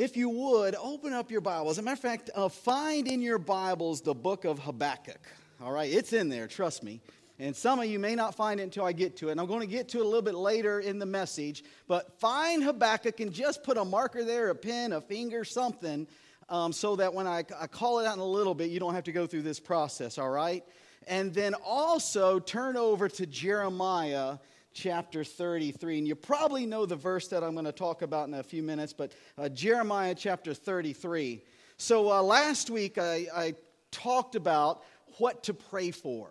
If you would, open up your Bibles. As a matter of fact, uh, find in your Bibles the book of Habakkuk. All right, it's in there, trust me. And some of you may not find it until I get to it. And I'm going to get to it a little bit later in the message. But find Habakkuk and just put a marker there, a pen, a finger, something, um, so that when I, I call it out in a little bit, you don't have to go through this process, all right? And then also turn over to Jeremiah chapter 33. And you probably know the verse that I'm going to talk about in a few minutes, but uh, Jeremiah chapter 33. So uh, last week I, I talked about what to pray for,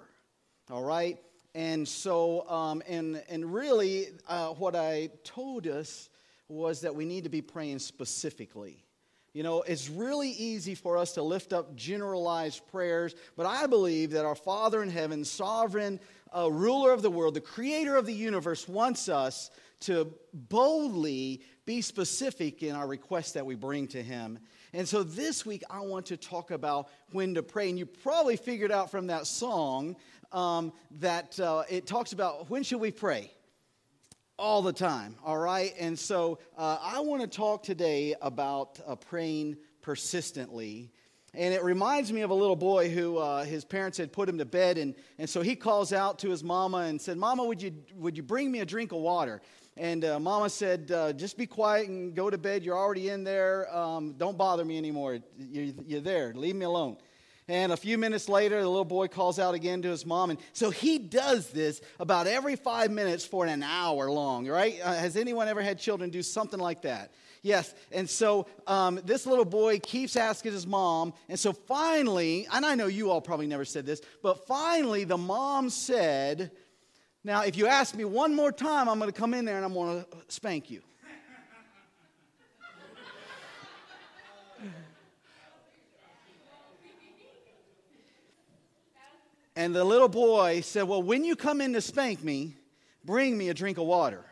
all right? And so, um, and, and really, uh, what I told us was that we need to be praying specifically. You know, it's really easy for us to lift up generalized prayers, but I believe that our Father in heaven, sovereign uh, ruler of the world, the creator of the universe, wants us to boldly be specific in our requests that we bring to Him. And so this week, I want to talk about when to pray. And you probably figured out from that song um, that uh, it talks about when should we pray? All the time, all right? And so uh, I want to talk today about uh, praying persistently. And it reminds me of a little boy who uh, his parents had put him to bed. And, and so he calls out to his mama and said, Mama, would you, would you bring me a drink of water? And uh, mama said, uh, Just be quiet and go to bed. You're already in there. Um, don't bother me anymore. You're, you're there. Leave me alone. And a few minutes later, the little boy calls out again to his mom. And so he does this about every five minutes for an hour long, right? Uh, has anyone ever had children do something like that? Yes. And so um, this little boy keeps asking his mom. And so finally, and I know you all probably never said this, but finally the mom said, Now, if you ask me one more time, I'm going to come in there and I'm going to spank you. And the little boy said, Well, when you come in to spank me, bring me a drink of water.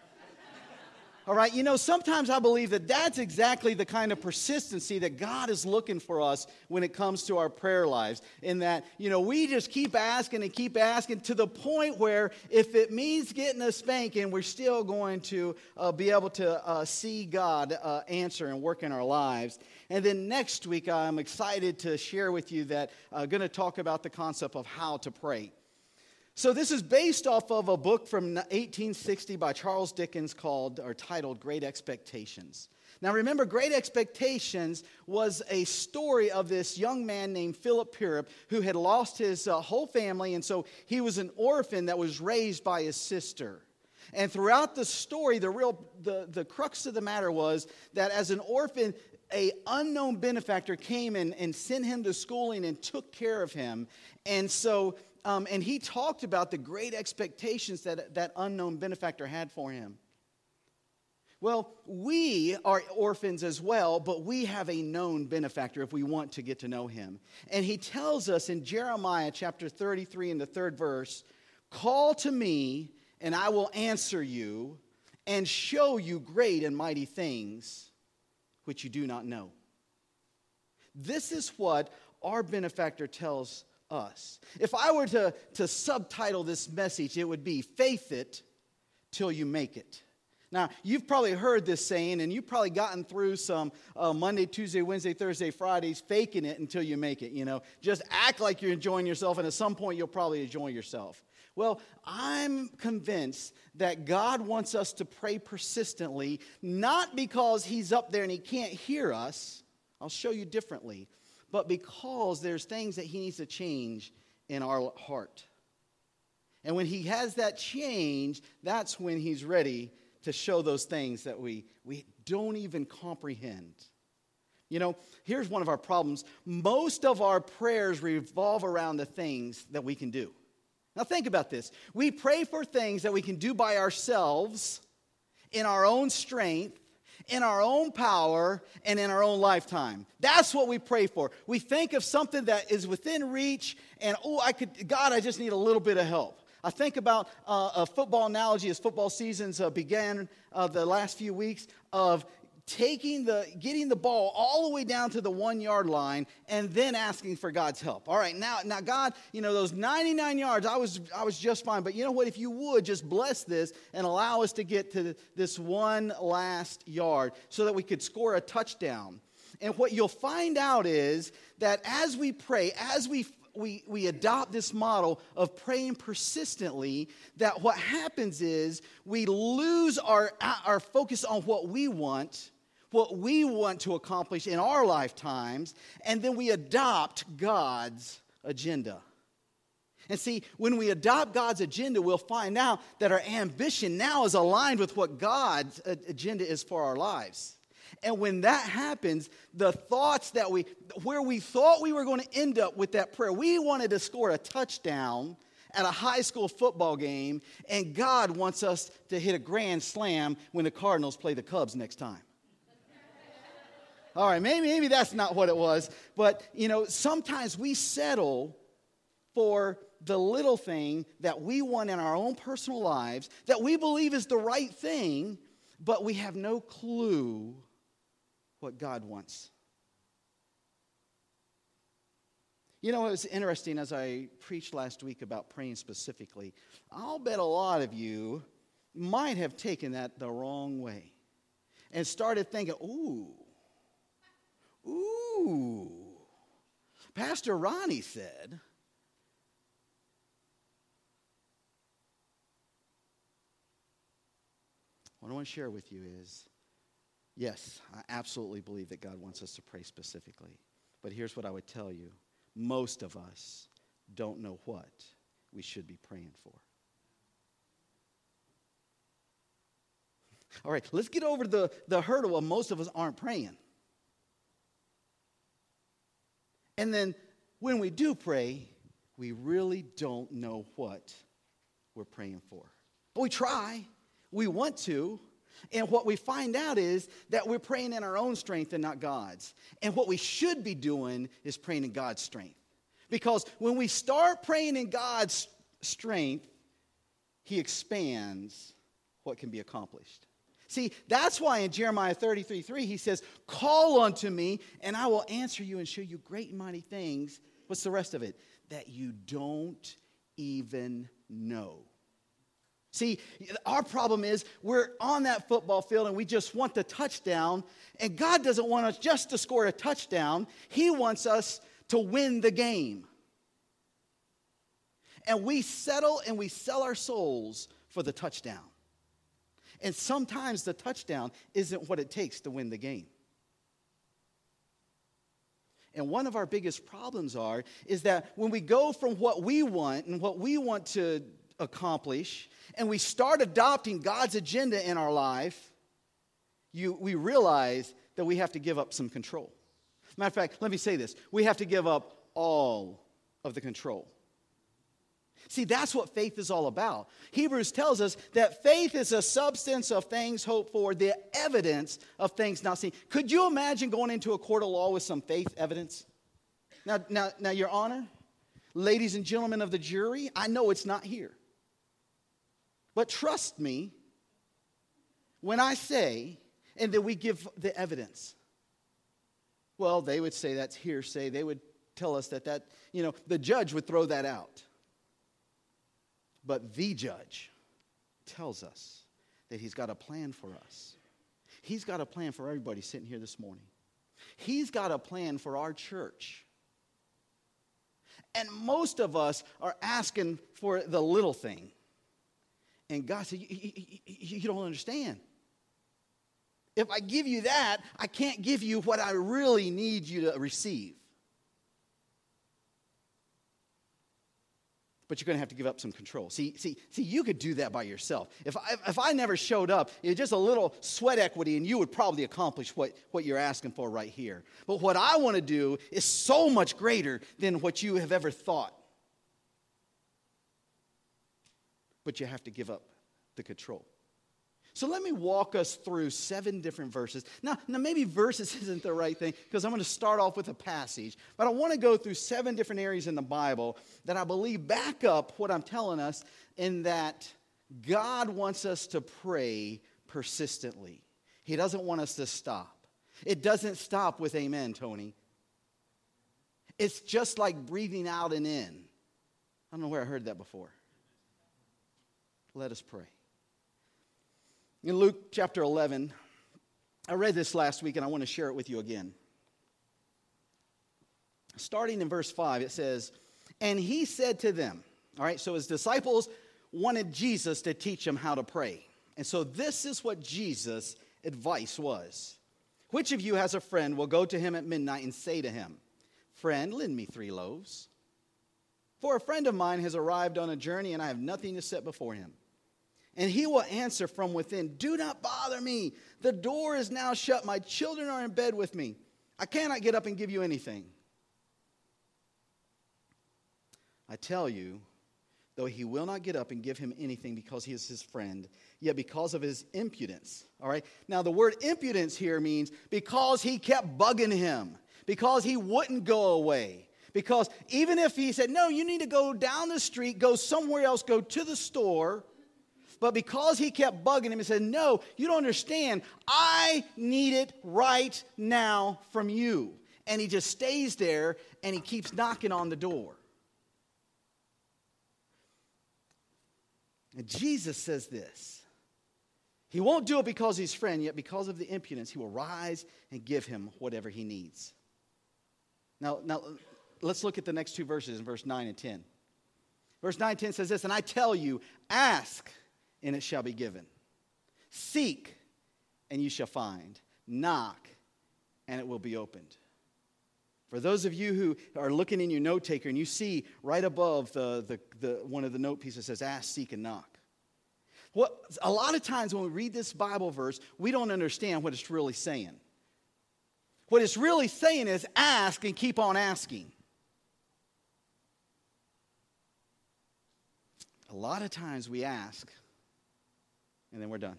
All right, you know, sometimes I believe that that's exactly the kind of persistency that God is looking for us when it comes to our prayer lives. In that, you know, we just keep asking and keep asking to the point where if it means getting a spanking, we're still going to uh, be able to uh, see God uh, answer and work in our lives. And then next week, I'm excited to share with you that I'm uh, going to talk about the concept of how to pray. So this is based off of a book from 1860 by Charles Dickens called or titled Great Expectations. Now remember, Great Expectations was a story of this young man named Philip Pirrip who had lost his uh, whole family, and so he was an orphan that was raised by his sister. And throughout the story, the real the, the crux of the matter was that as an orphan, a unknown benefactor came and, and sent him to schooling and took care of him. And so um, and he talked about the great expectations that that unknown benefactor had for him. Well, we are orphans as well, but we have a known benefactor if we want to get to know him. And he tells us in Jeremiah chapter 33 in the third verse Call to me, and I will answer you and show you great and mighty things which you do not know. This is what our benefactor tells us. If I were to, to subtitle this message, it would be Faith It Till You Make It. Now, you've probably heard this saying, and you've probably gotten through some uh, Monday, Tuesday, Wednesday, Thursday, Fridays, faking it until you make it. You know, just act like you're enjoying yourself, and at some point, you'll probably enjoy yourself. Well, I'm convinced that God wants us to pray persistently, not because He's up there and He can't hear us. I'll show you differently but because there's things that he needs to change in our heart. And when he has that change, that's when he's ready to show those things that we, we don't even comprehend. You know, here's one of our problems most of our prayers revolve around the things that we can do. Now, think about this. We pray for things that we can do by ourselves, in our own strength, in our own power, and in our own lifetime. That's what we pray for. We think of something that is within reach, and oh, I could, God, I just need a little bit of help. I think about uh, a football analogy as football seasons uh, began uh, the last few weeks of taking the getting the ball all the way down to the one yard line and then asking for god's help. All right now now god you know those 99 yards i was i was just fine but you know what? If you would just bless this and allow us to get to this one last yard so that we could score a touchdown. And what you'll find out is that as we pray as we we, we adopt this model of praying persistently, that what happens is we lose our, our focus on what we want what we want to accomplish in our lifetimes, and then we adopt God's agenda. And see, when we adopt God's agenda, we'll find out that our ambition now is aligned with what God's agenda is for our lives. And when that happens, the thoughts that we, where we thought we were going to end up with that prayer, we wanted to score a touchdown at a high school football game, and God wants us to hit a grand slam when the Cardinals play the Cubs next time. All right, maybe, maybe that's not what it was, but you know, sometimes we settle for the little thing that we want in our own personal lives that we believe is the right thing, but we have no clue what God wants. You know, it was interesting as I preached last week about praying specifically. I'll bet a lot of you might have taken that the wrong way and started thinking, ooh, Ooh. Pastor Ronnie said, What I want to share with you is yes, I absolutely believe that God wants us to pray specifically. But here's what I would tell you most of us don't know what we should be praying for. All right, let's get over the, the hurdle of most of us aren't praying. And then when we do pray, we really don't know what we're praying for. But we try, we want to. And what we find out is that we're praying in our own strength and not God's. And what we should be doing is praying in God's strength. Because when we start praying in God's strength, He expands what can be accomplished. See, that's why in Jeremiah 33 3, he says, Call unto me, and I will answer you and show you great and mighty things. What's the rest of it? That you don't even know. See, our problem is we're on that football field and we just want the touchdown, and God doesn't want us just to score a touchdown, He wants us to win the game. And we settle and we sell our souls for the touchdown. And sometimes the touchdown isn't what it takes to win the game. And one of our biggest problems are is that when we go from what we want and what we want to accomplish and we start adopting God's agenda in our life, you, we realize that we have to give up some control. Matter of fact, let me say this we have to give up all of the control. See, that's what faith is all about. Hebrews tells us that faith is a substance of things hoped for, the evidence of things not seen. Could you imagine going into a court of law with some faith evidence? Now, now, now, Your Honor, ladies and gentlemen of the jury, I know it's not here. But trust me when I say, and that we give the evidence. Well, they would say that's hearsay. They would tell us that that, you know, the judge would throw that out. But the judge tells us that he's got a plan for us. He's got a plan for everybody sitting here this morning. He's got a plan for our church. And most of us are asking for the little thing. And God said, you, don't understand. If I give you that, I can't give you what I really need you to receive. But you're going to have to give up some control. See, see, see, you could do that by yourself. If I, if I never showed up, just a little sweat equity, and you would probably accomplish what, what you're asking for right here. But what I want to do is so much greater than what you have ever thought. but you have to give up the control. So let me walk us through seven different verses. Now, now maybe verses isn't the right thing because I'm going to start off with a passage, but I want to go through seven different areas in the Bible that I believe back up what I'm telling us in that God wants us to pray persistently. He doesn't want us to stop. It doesn't stop with amen, Tony. It's just like breathing out and in. I don't know where I heard that before. Let us pray. In Luke chapter 11, I read this last week and I want to share it with you again. Starting in verse 5, it says, And he said to them, All right, so his disciples wanted Jesus to teach them how to pray. And so this is what Jesus' advice was Which of you has a friend will go to him at midnight and say to him, Friend, lend me three loaves? For a friend of mine has arrived on a journey and I have nothing to set before him. And he will answer from within, Do not bother me. The door is now shut. My children are in bed with me. I cannot get up and give you anything. I tell you, though he will not get up and give him anything because he is his friend, yet because of his impudence. All right? Now, the word impudence here means because he kept bugging him, because he wouldn't go away. Because even if he said, No, you need to go down the street, go somewhere else, go to the store, but because he kept bugging him, he said, No, you don't understand. I need it right now from you. And he just stays there and he keeps knocking on the door. And Jesus says this He won't do it because he's friend, yet because of the impudence, he will rise and give him whatever he needs. Now, now let's look at the next two verses in verse 9 and 10. Verse 9 10 says this, and I tell you, ask and it shall be given. Seek, and you shall find. Knock, and it will be opened. For those of you who are looking in your note taker and you see right above the, the, the, one of the note pieces says, Ask, seek, and knock. What, a lot of times when we read this Bible verse, we don't understand what it's really saying. What it's really saying is ask and keep on asking. A lot of times we ask and then we're done.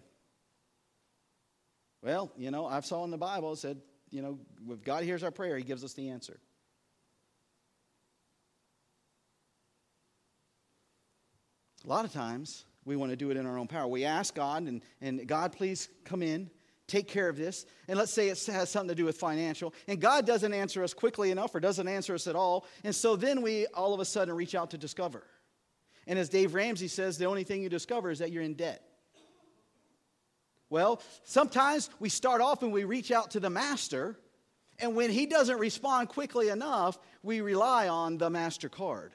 Well, you know, I've saw in the Bible it said, you know, if God hears our prayer, He gives us the answer. A lot of times we want to do it in our own power. We ask God, and, and God, please come in, take care of this. And let's say it has something to do with financial, and God doesn't answer us quickly enough or doesn't answer us at all. And so then we all of a sudden reach out to discover. And as Dave Ramsey says, the only thing you discover is that you're in debt. Well, sometimes we start off and we reach out to the master, and when he doesn't respond quickly enough, we rely on the MasterCard.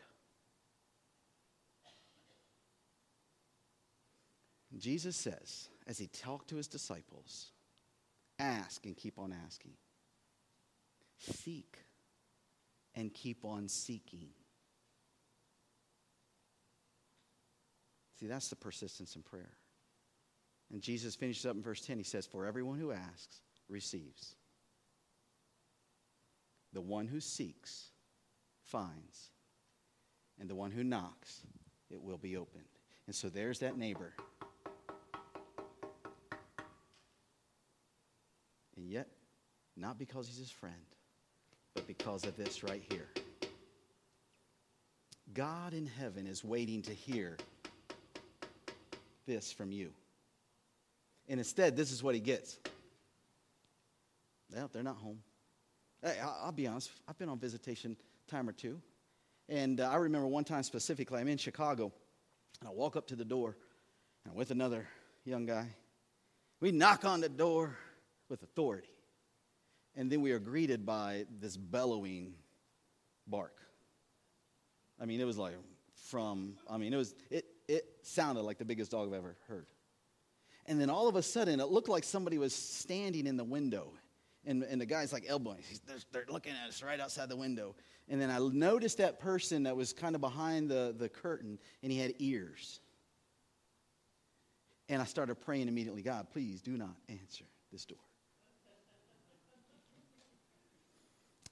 Jesus says, as he talked to his disciples, ask and keep on asking, seek and keep on seeking. See, that's the persistence in prayer. And Jesus finishes up in verse 10. He says, For everyone who asks receives. The one who seeks finds. And the one who knocks, it will be opened. And so there's that neighbor. And yet, not because he's his friend, but because of this right here. God in heaven is waiting to hear this from you. And instead, this is what he gets. Well, they're not home. Hey, I'll be honest, I've been on visitation time or two. And uh, I remember one time specifically, I'm in Chicago, and I walk up to the door and with another young guy. We knock on the door with authority. And then we are greeted by this bellowing bark. I mean, it was like from, I mean, it was, it, it sounded like the biggest dog I've ever heard. And then all of a sudden, it looked like somebody was standing in the window. And, and the guy's like elbowing. They're, they're looking at us right outside the window. And then I noticed that person that was kind of behind the, the curtain, and he had ears. And I started praying immediately God, please do not answer this door.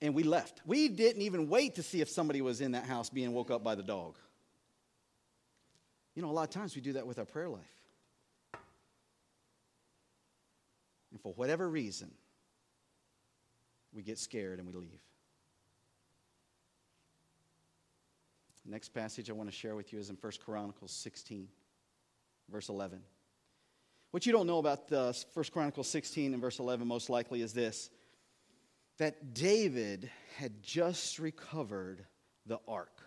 And we left. We didn't even wait to see if somebody was in that house being woke up by the dog. You know, a lot of times we do that with our prayer life. And for whatever reason, we get scared and we leave. Next passage I want to share with you is in 1 Chronicles 16, verse 11. What you don't know about uh, the 1 Chronicles 16 and verse 11 most likely is this that David had just recovered the ark.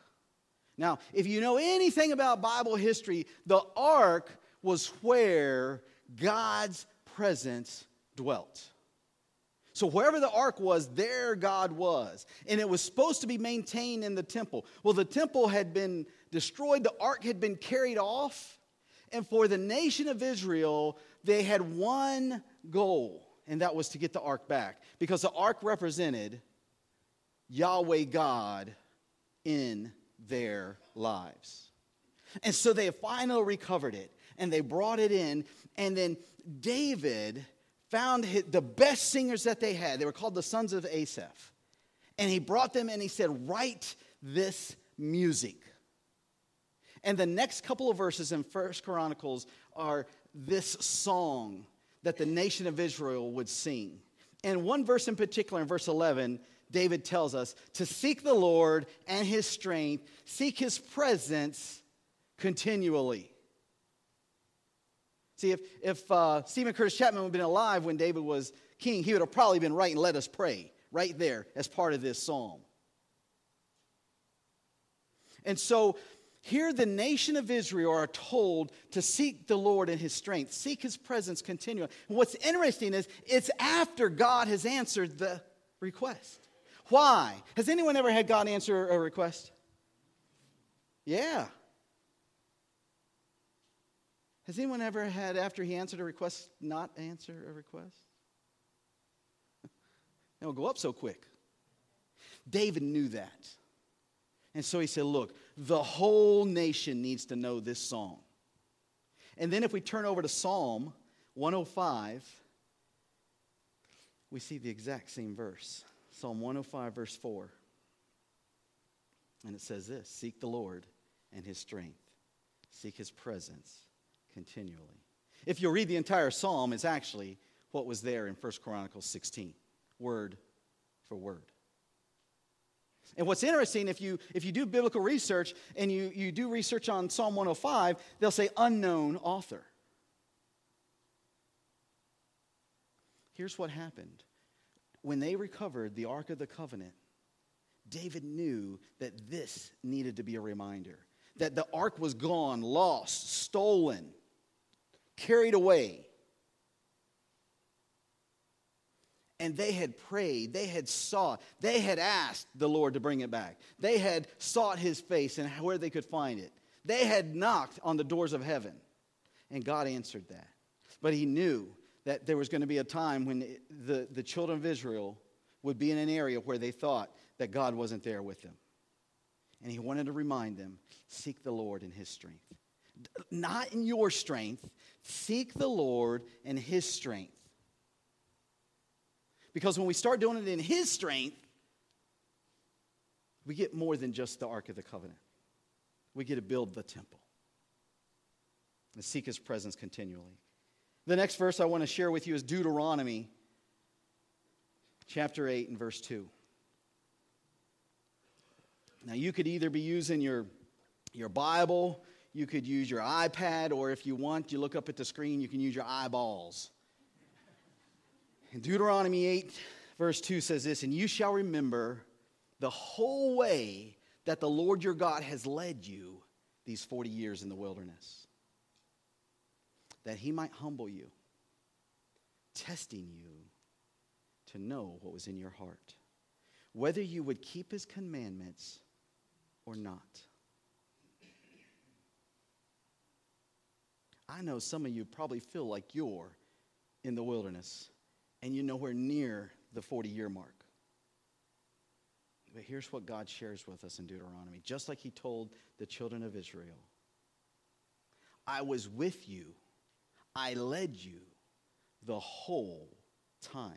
Now, if you know anything about Bible history, the ark was where God's presence dwelt. So, wherever the ark was, there God was. And it was supposed to be maintained in the temple. Well, the temple had been destroyed, the ark had been carried off. And for the nation of Israel, they had one goal, and that was to get the ark back. Because the ark represented Yahweh God in their lives. And so they finally recovered it, and they brought it in. And then David found the best singers that they had. They were called the sons of Asaph. And he brought them and he said, Write this music. And the next couple of verses in First Chronicles are this song that the nation of Israel would sing. And one verse in particular, in verse 11, David tells us to seek the Lord and his strength, seek his presence continually. See, if, if uh, Steven Curtis Chapman had been alive when David was king, he would have probably been writing, Let Us Pray, right there as part of this psalm. And so here the nation of Israel are told to seek the Lord in his strength, seek his presence continually. And what's interesting is it's after God has answered the request. Why? Has anyone ever had God answer a request? Yeah. Has anyone ever had, after he answered a request, not answer a request? It will go up so quick. David knew that. And so he said, Look, the whole nation needs to know this song. And then if we turn over to Psalm 105, we see the exact same verse. Psalm 105, verse 4. And it says this Seek the Lord and his strength, seek his presence continually. If you'll read the entire psalm, it's actually what was there in 1 Chronicles 16, word for word. And what's interesting, if you, if you do biblical research and you, you do research on Psalm 105, they'll say unknown author. Here's what happened. When they recovered the Ark of the Covenant, David knew that this needed to be a reminder that the ark was gone, lost, stolen carried away. And they had prayed, they had sought, they had asked the Lord to bring it back. They had sought his face and where they could find it. They had knocked on the doors of heaven, and God answered that. But he knew that there was going to be a time when the, the children of Israel would be in an area where they thought that God wasn't there with them. And he wanted to remind them seek the Lord in his strength. Not in your strength, Seek the Lord and His strength. Because when we start doing it in His strength, we get more than just the Ark of the Covenant. We get to build the temple and seek His presence continually. The next verse I want to share with you is Deuteronomy chapter 8 and verse 2. Now, you could either be using your, your Bible you could use your iPad, or if you want, you look up at the screen, you can use your eyeballs. In Deuteronomy 8, verse 2 says this And you shall remember the whole way that the Lord your God has led you these 40 years in the wilderness, that he might humble you, testing you to know what was in your heart, whether you would keep his commandments or not. I know some of you probably feel like you're in the wilderness and you're nowhere near the 40 year mark. But here's what God shares with us in Deuteronomy, just like He told the children of Israel I was with you, I led you the whole time.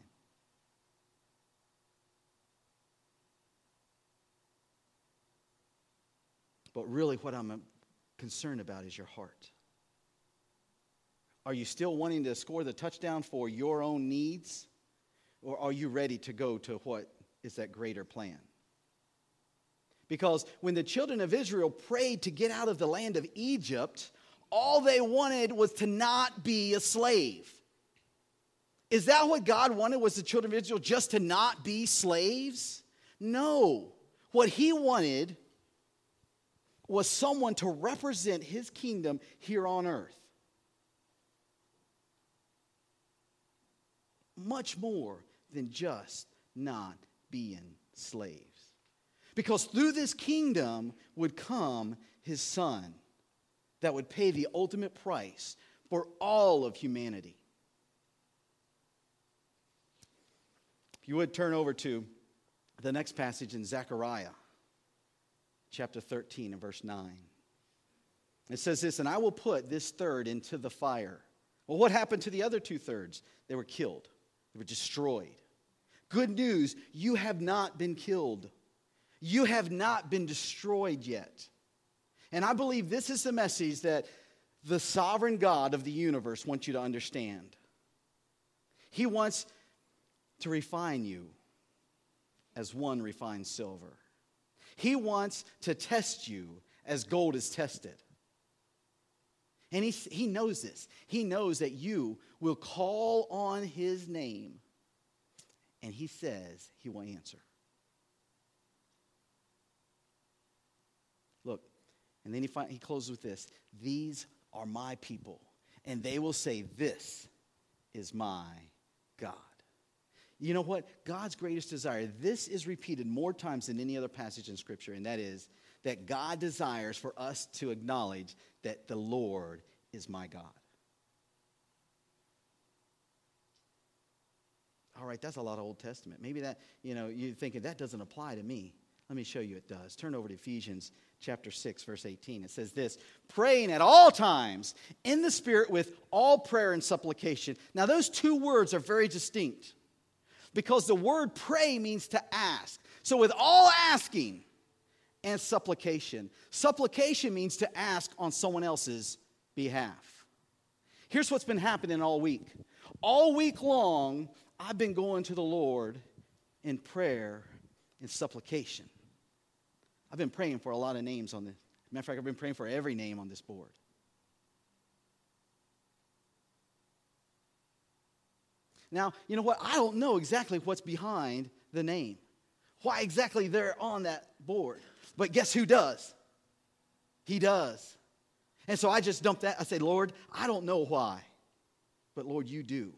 But really, what I'm concerned about is your heart. Are you still wanting to score the touchdown for your own needs? Or are you ready to go to what is that greater plan? Because when the children of Israel prayed to get out of the land of Egypt, all they wanted was to not be a slave. Is that what God wanted was the children of Israel just to not be slaves? No. What he wanted was someone to represent his kingdom here on earth. Much more than just not being slaves. Because through this kingdom would come his son that would pay the ultimate price for all of humanity. If you would turn over to the next passage in Zechariah, chapter 13 and verse 9. It says this, and I will put this third into the fire. Well, what happened to the other two thirds? They were killed, they were destroyed. Good news, you have not been killed. You have not been destroyed yet. And I believe this is the message that the sovereign God of the universe wants you to understand. He wants to refine you as one refines silver. He wants to test you as gold is tested. And he, he knows this. He knows that you will call on his name, and he says he will answer. Look, and then he, find, he closes with this These are my people, and they will say, This is my God. You know what? God's greatest desire, this is repeated more times than any other passage in Scripture, and that is that God desires for us to acknowledge that the Lord is my God. All right, that's a lot of Old Testament. Maybe that, you know, you're thinking that doesn't apply to me. Let me show you it does. Turn over to Ephesians chapter 6, verse 18. It says this praying at all times in the Spirit with all prayer and supplication. Now, those two words are very distinct because the word pray means to ask. So, with all asking and supplication, supplication means to ask on someone else's behalf. Here's what's been happening all week. All week long, I've been going to the Lord in prayer and supplication. I've been praying for a lot of names on this. Matter of fact, I've been praying for every name on this board. Now, you know what? I don't know exactly what's behind the name, why exactly they're on that board. But guess who does? He does. And so I just dump that. I say, Lord, I don't know why, but Lord, you do.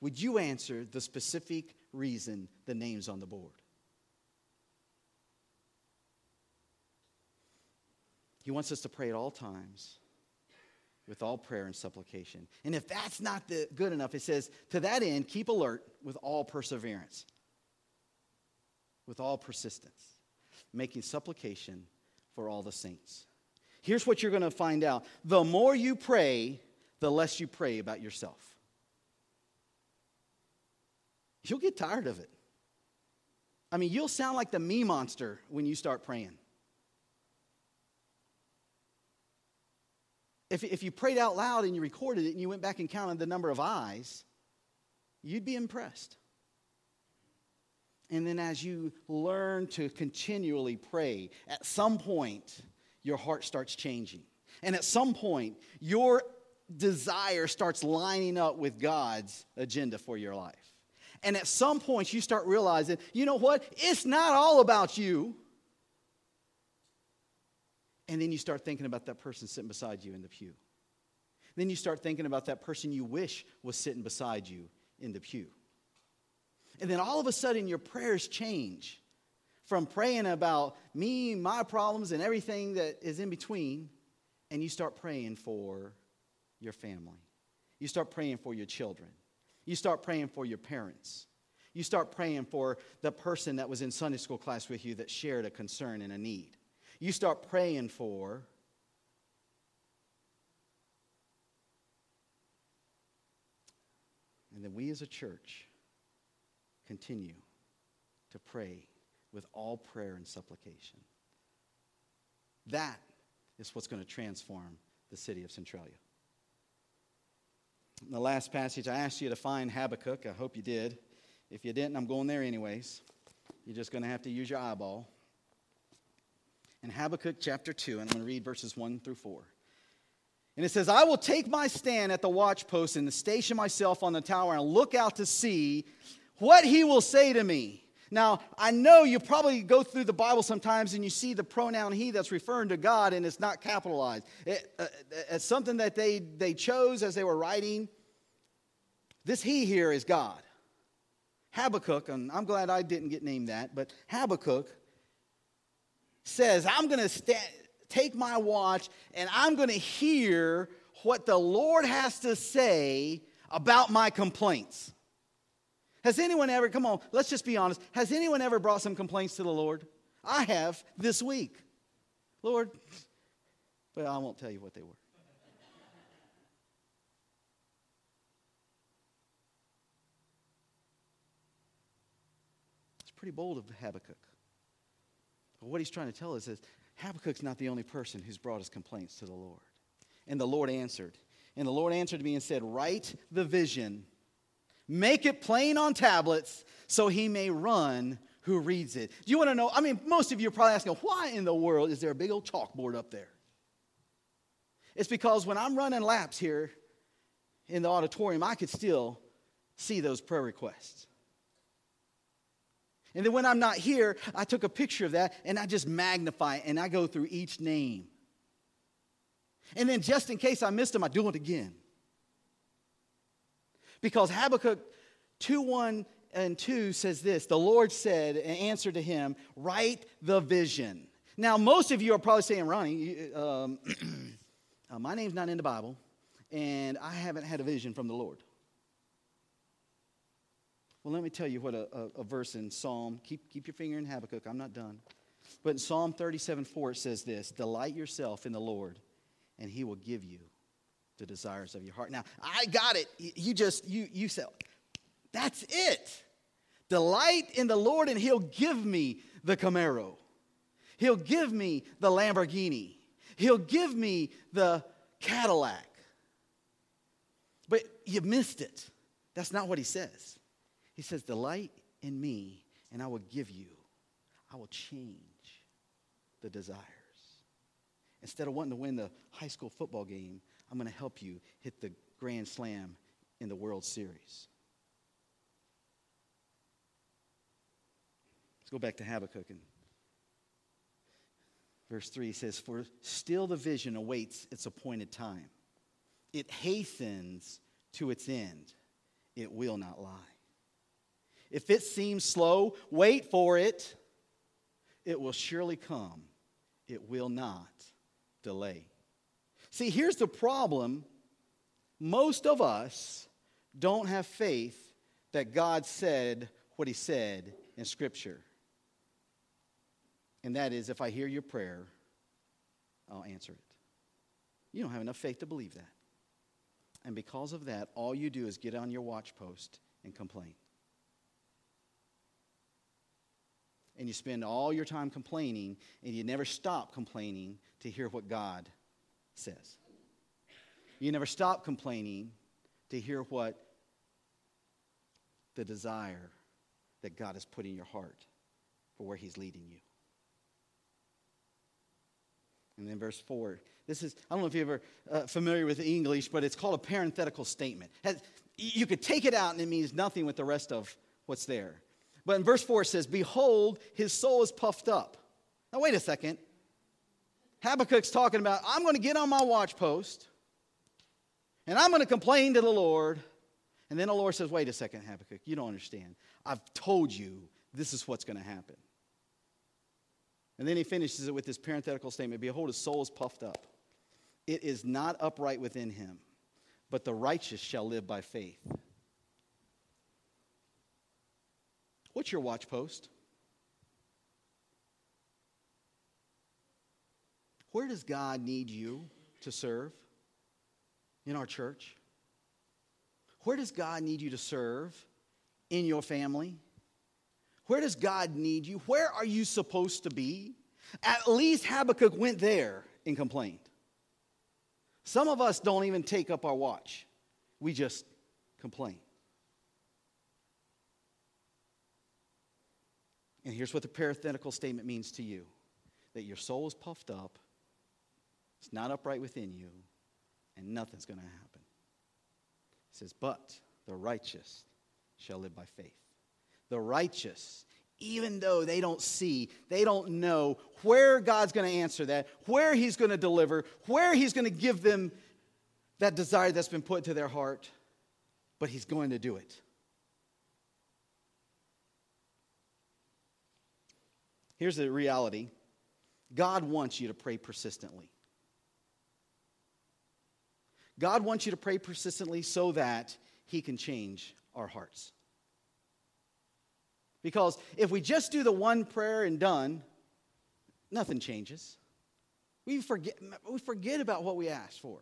Would you answer the specific reason the name's on the board? He wants us to pray at all times with all prayer and supplication. And if that's not the, good enough, it says, to that end, keep alert with all perseverance, with all persistence, making supplication for all the saints. Here's what you're going to find out the more you pray, the less you pray about yourself. You'll get tired of it. I mean, you'll sound like the me monster when you start praying. If, if you prayed out loud and you recorded it and you went back and counted the number of eyes, you'd be impressed. And then as you learn to continually pray, at some point, your heart starts changing. And at some point, your desire starts lining up with God's agenda for your life. And at some point, you start realizing, you know what? It's not all about you. And then you start thinking about that person sitting beside you in the pew. Then you start thinking about that person you wish was sitting beside you in the pew. And then all of a sudden, your prayers change from praying about me, my problems, and everything that is in between, and you start praying for your family. You start praying for your children. You start praying for your parents. You start praying for the person that was in Sunday school class with you that shared a concern and a need you start praying for And then we as a church continue to pray with all prayer and supplication. That is what's going to transform the city of Centralia. In the last passage, I asked you to find Habakkuk. I hope you did. If you didn't, I'm going there anyways. You're just going to have to use your eyeball. In Habakkuk chapter 2, and I'm going to read verses 1 through 4. And it says, I will take my stand at the watchpost and station myself on the tower and look out to see what he will say to me. Now, I know you probably go through the Bible sometimes and you see the pronoun he that's referring to God and it's not capitalized. It, uh, it's something that they, they chose as they were writing. This he here is God. Habakkuk, and I'm glad I didn't get named that, but Habakkuk says, I'm going to take my watch and I'm going to hear what the Lord has to say about my complaints. Has anyone ever, come on, let's just be honest, has anyone ever brought some complaints to the Lord? I have this week. Lord, but I won't tell you what they were. It's pretty bold of Habakkuk. But what he's trying to tell us is Habakkuk's not the only person who's brought his complaints to the Lord. And the Lord answered. And the Lord answered me and said, Write the vision Make it plain on tablets so he may run who reads it. Do you want to know? I mean, most of you are probably asking, why in the world is there a big old chalkboard up there? It's because when I'm running laps here in the auditorium, I could still see those prayer requests. And then when I'm not here, I took a picture of that and I just magnify it and I go through each name. And then just in case I missed them, I do it again. Because Habakkuk 2 1 and 2 says this The Lord said, in answer to him, Write the vision. Now, most of you are probably saying, Ronnie, um, uh, my name's not in the Bible, and I haven't had a vision from the Lord. Well, let me tell you what a, a, a, verse in Psalm, keep, keep your finger in Habakkuk, I'm not done. But in Psalm 37 4, it says this Delight yourself in the Lord, and he will give you the desires of your heart. Now, I got it. You just, you, you said, that's it. Delight in the Lord, and He'll give me the Camaro. He'll give me the Lamborghini. He'll give me the Cadillac. But you missed it. That's not what He says. He says, Delight in me, and I will give you, I will change the desires. Instead of wanting to win the high school football game, I'm going to help you hit the Grand Slam in the World Series. Let's go back to Habakkuk. And verse 3 says, For still the vision awaits its appointed time. It hastens to its end. It will not lie. If it seems slow, wait for it. It will surely come. It will not delay. See, here's the problem most of us don't have faith that God said what He said in Scripture. And that is, if I hear your prayer, I'll answer it. You don't have enough faith to believe that. And because of that, all you do is get on your watch post and complain. And you spend all your time complaining, and you never stop complaining to hear what God says. You never stop complaining to hear what the desire that God has put in your heart for where He's leading you. And then verse 4. This is, I don't know if you're ever uh, familiar with English, but it's called a parenthetical statement. Has, you could take it out and it means nothing with the rest of what's there. But in verse 4 it says, Behold, his soul is puffed up. Now, wait a second. Habakkuk's talking about, I'm going to get on my watch post and I'm going to complain to the Lord. And then the Lord says, Wait a second, Habakkuk, you don't understand. I've told you this is what's going to happen. And then he finishes it with this parenthetical statement Behold, his soul is puffed up. It is not upright within him, but the righteous shall live by faith. What's your watch post? Where does God need you to serve in our church? Where does God need you to serve in your family? Where does God need you? Where are you supposed to be? At least Habakkuk went there. and complained. Some of us don't even take up our watch, we just complain. And here's what the parenthetical statement means to you that your soul is puffed up, it's not upright within you, and nothing's going to happen. He says, But the righteous shall live by faith. The righteous, even though they don't see, they don't know where God's going to answer that, where He's going to deliver, where He's going to give them that desire that's been put to their heart, but He's going to do it. Here's the reality God wants you to pray persistently. God wants you to pray persistently so that He can change our hearts. Because if we just do the one prayer and done, nothing changes. We forget, we forget about what we asked for.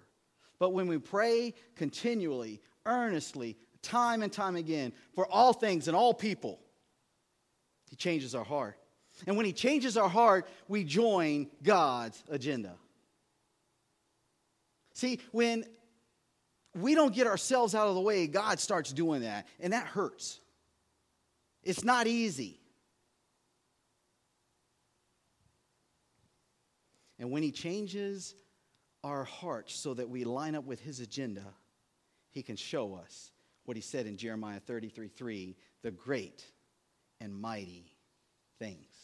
But when we pray continually, earnestly, time and time again, for all things and all people, He changes our heart. And when He changes our heart, we join God's agenda. See, when we don't get ourselves out of the way, God starts doing that, and that hurts. It's not easy. And when He changes our hearts so that we line up with His agenda, He can show us what He said in Jeremiah 33 3 the great and mighty things.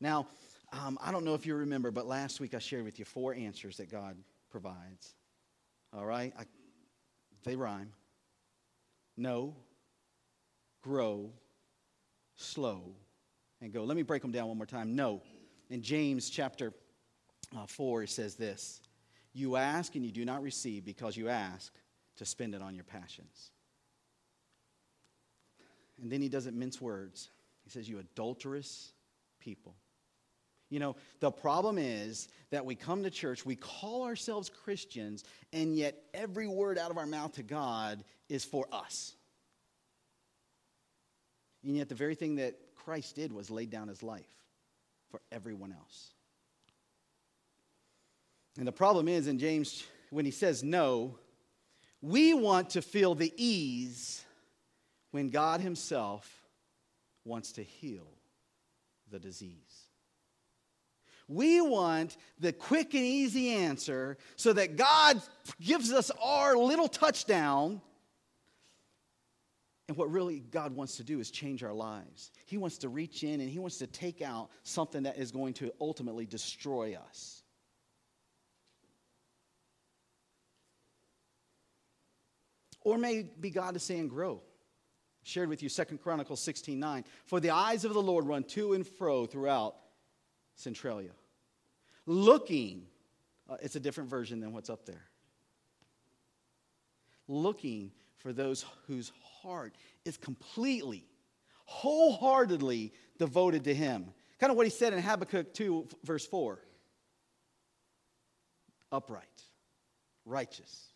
Now, um, I don't know if you remember, but last week I shared with you four answers that God provides. All right? I, they rhyme. Know, grow, slow, and go. Let me break them down one more time. No. In James chapter uh, 4, it says this You ask and you do not receive because you ask to spend it on your passions. And then he doesn't mince words. He says, You adulterous people. You know, the problem is that we come to church, we call ourselves Christians, and yet every word out of our mouth to God is for us. And yet, the very thing that Christ did was laid down his life for everyone else. And the problem is in James, when he says no, we want to feel the ease when God himself wants to heal the disease. We want the quick and easy answer so that God gives us our little touchdown. And what really God wants to do is change our lives. He wants to reach in and He wants to take out something that is going to ultimately destroy us. Or maybe God is saying, grow. shared with you Second Chronicles 16 9. For the eyes of the Lord run to and fro throughout Centralia. Looking, uh, it's a different version than what's up there. Looking for those whose heart is completely, wholeheartedly devoted to Him. Kind of what he said in Habakkuk 2, verse 4 upright, righteous,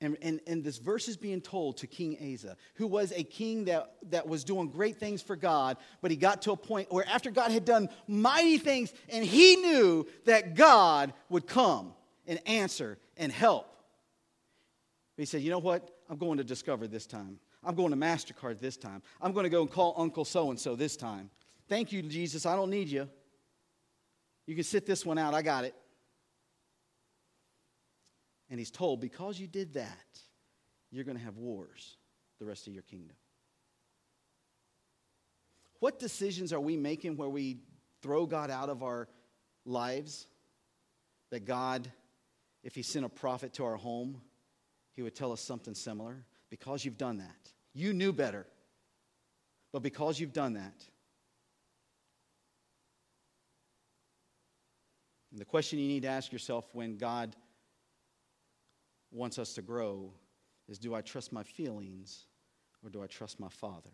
and, and, and, this verse is being told to King Asa, who was a king that, that was doing great things for God, but he got to a point where after God had done mighty things, and he knew that God would come and answer and help. He said, You know what? I'm going to Discover this time. I'm going to MasterCard this time. I'm going to go and call Uncle so and so this time. Thank you, Jesus. I don't need you. You can sit this one out. I got it. And he's told, because you did that, you're going to have wars the rest of your kingdom. What decisions are we making where we throw God out of our lives? That God, if He sent a prophet to our home, He would tell us something similar? Because you've done that. You knew better. But because you've done that, and the question you need to ask yourself when God wants us to grow is do I trust my feelings or do I trust my Father?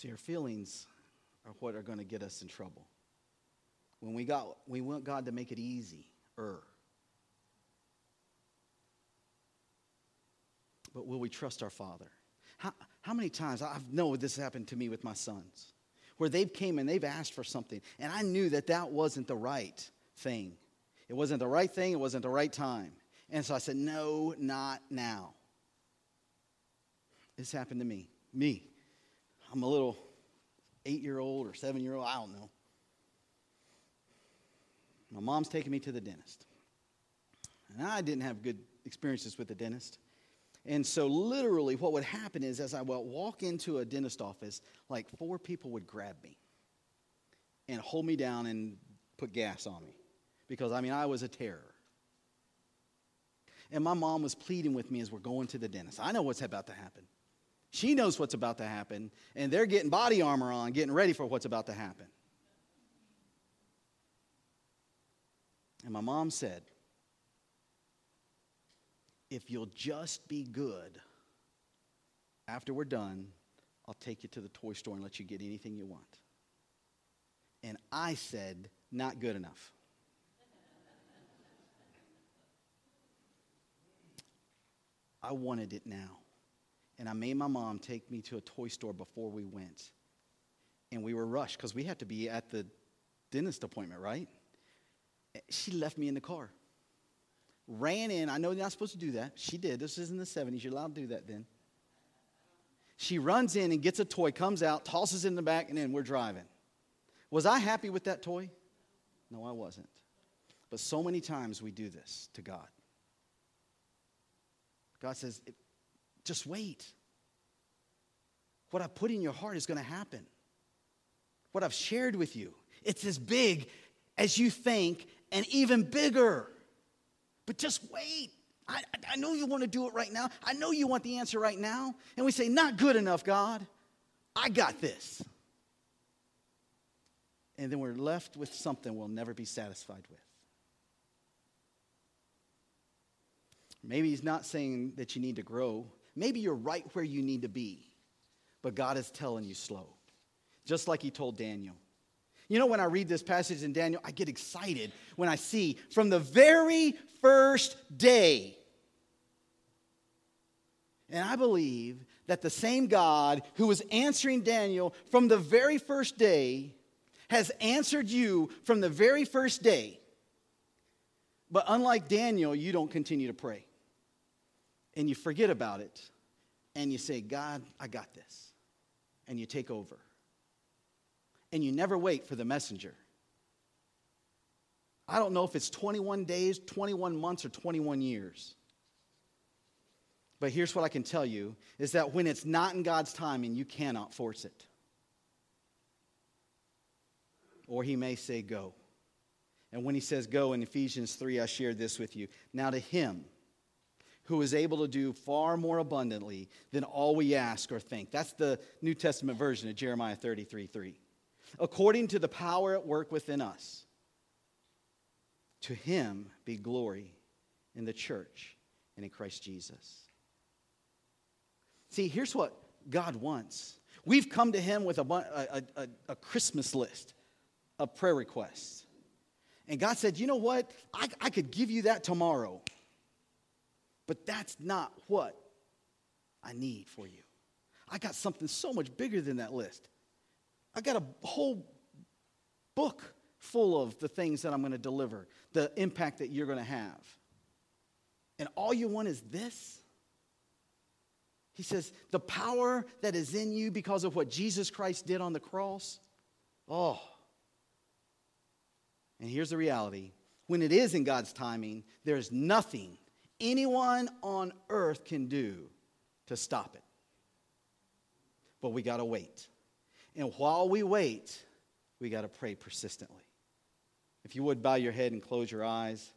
So your feelings are what are going to get us in trouble. when we, got, we want God to make it easy. Er. But will we trust our Father? How, how many times, I know this happened to me with my sons, where they've came and they've asked for something, and I knew that that wasn't the right thing. It wasn't the right thing, it wasn't the right time. And so I said, no, not now. This happened to me. Me. I'm a little eight year old or seven year old, I don't know. My mom's taking me to the dentist. And I didn't have good experiences with the dentist. And so, literally, what would happen is as I would walk into a dentist office, like four people would grab me and hold me down and put gas on me. Because, I mean, I was a terror. And my mom was pleading with me as we're going to the dentist. I know what's about to happen. She knows what's about to happen, and they're getting body armor on, getting ready for what's about to happen. And my mom said, If you'll just be good, after we're done, I'll take you to the toy store and let you get anything you want. And I said, Not good enough. I wanted it now. And I made my mom take me to a toy store before we went. And we were rushed because we had to be at the dentist appointment, right? She left me in the car. Ran in. I know you're not supposed to do that. She did. This is in the 70s. You're allowed to do that then. She runs in and gets a toy, comes out, tosses it in the back, and then we're driving. Was I happy with that toy? No, I wasn't. But so many times we do this to God. God says, just wait. What I've put in your heart is going to happen. What I've shared with you, it's as big as you think and even bigger. But just wait. I, I know you want to do it right now. I know you want the answer right now. And we say, Not good enough, God. I got this. And then we're left with something we'll never be satisfied with. Maybe he's not saying that you need to grow. Maybe you're right where you need to be, but God is telling you slow, just like he told Daniel. You know, when I read this passage in Daniel, I get excited when I see from the very first day. And I believe that the same God who was answering Daniel from the very first day has answered you from the very first day. But unlike Daniel, you don't continue to pray and you forget about it and you say, God, I got this. And you take over. And you never wait for the messenger. I don't know if it's 21 days, 21 months, or 21 years. But here's what I can tell you is that when it's not in God's timing, you cannot force it. Or he may say, go. And when he says go in Ephesians 3, I shared this with you. Now to him, who is able to do far more abundantly than all we ask or think. That's the New Testament version of Jeremiah 33 3. According to the power at work within us, to him be glory in the church and in Christ Jesus. See, here's what God wants. We've come to him with a, a, a, a Christmas list of prayer requests. And God said, You know what? I, I could give you that tomorrow. But that's not what I need for you. I got something so much bigger than that list. I got a whole book full of the things that I'm going to deliver, the impact that you're going to have. And all you want is this? He says, the power that is in you because of what Jesus Christ did on the cross. Oh. And here's the reality when it is in God's timing, there's nothing anyone on earth can do to stop it. But we got to wait. And while we wait, we got to pray persistently. If you would bow your head and close your eyes,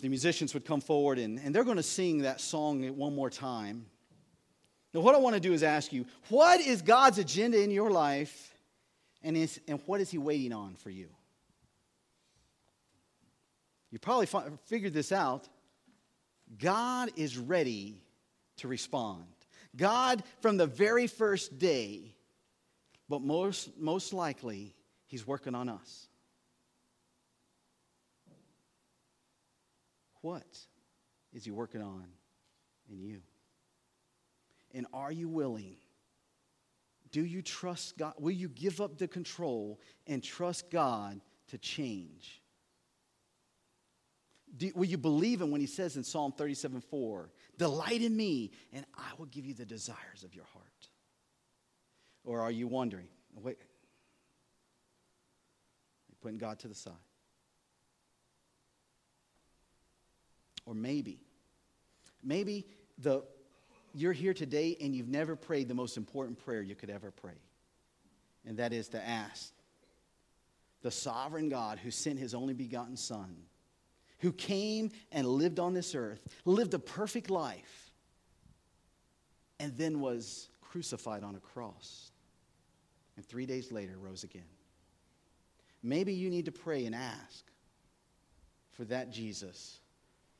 the musicians would come forward and, and they're going to sing that song one more time. Now, what I want to do is ask you what is God's agenda in your life, and, is, and what is He waiting on for you? You probably figured this out God is ready to respond. God, from the very first day, but most, most likely, He's working on us. What is He working on in you? And are you willing? Do you trust God? Will you give up the control and trust God to change? Do, will you believe him when he says in Psalm 37 4, Delight in me, and I will give you the desires of your heart? Or are you wondering, wait, you're putting God to the side? Or maybe, maybe the, you're here today and you've never prayed the most important prayer you could ever pray. And that is to ask the sovereign God who sent his only begotten Son who came and lived on this earth, lived a perfect life, and then was crucified on a cross. And three days later rose again. Maybe you need to pray and ask for that Jesus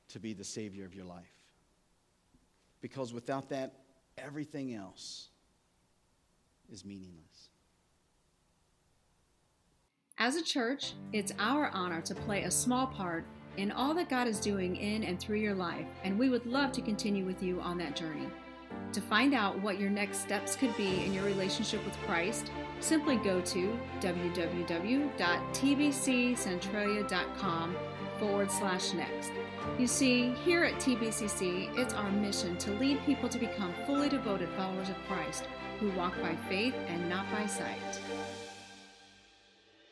to be the Savior of your life. Because without that, everything else is meaningless. As a church, it's our honor to play a small part in all that God is doing in and through your life, and we would love to continue with you on that journey. To find out what your next steps could be in your relationship with Christ, simply go to www.tbccentralia.com forward slash next. You see, here at TBCC, it's our mission to lead people to become fully devoted followers of Christ who walk by faith and not by sight.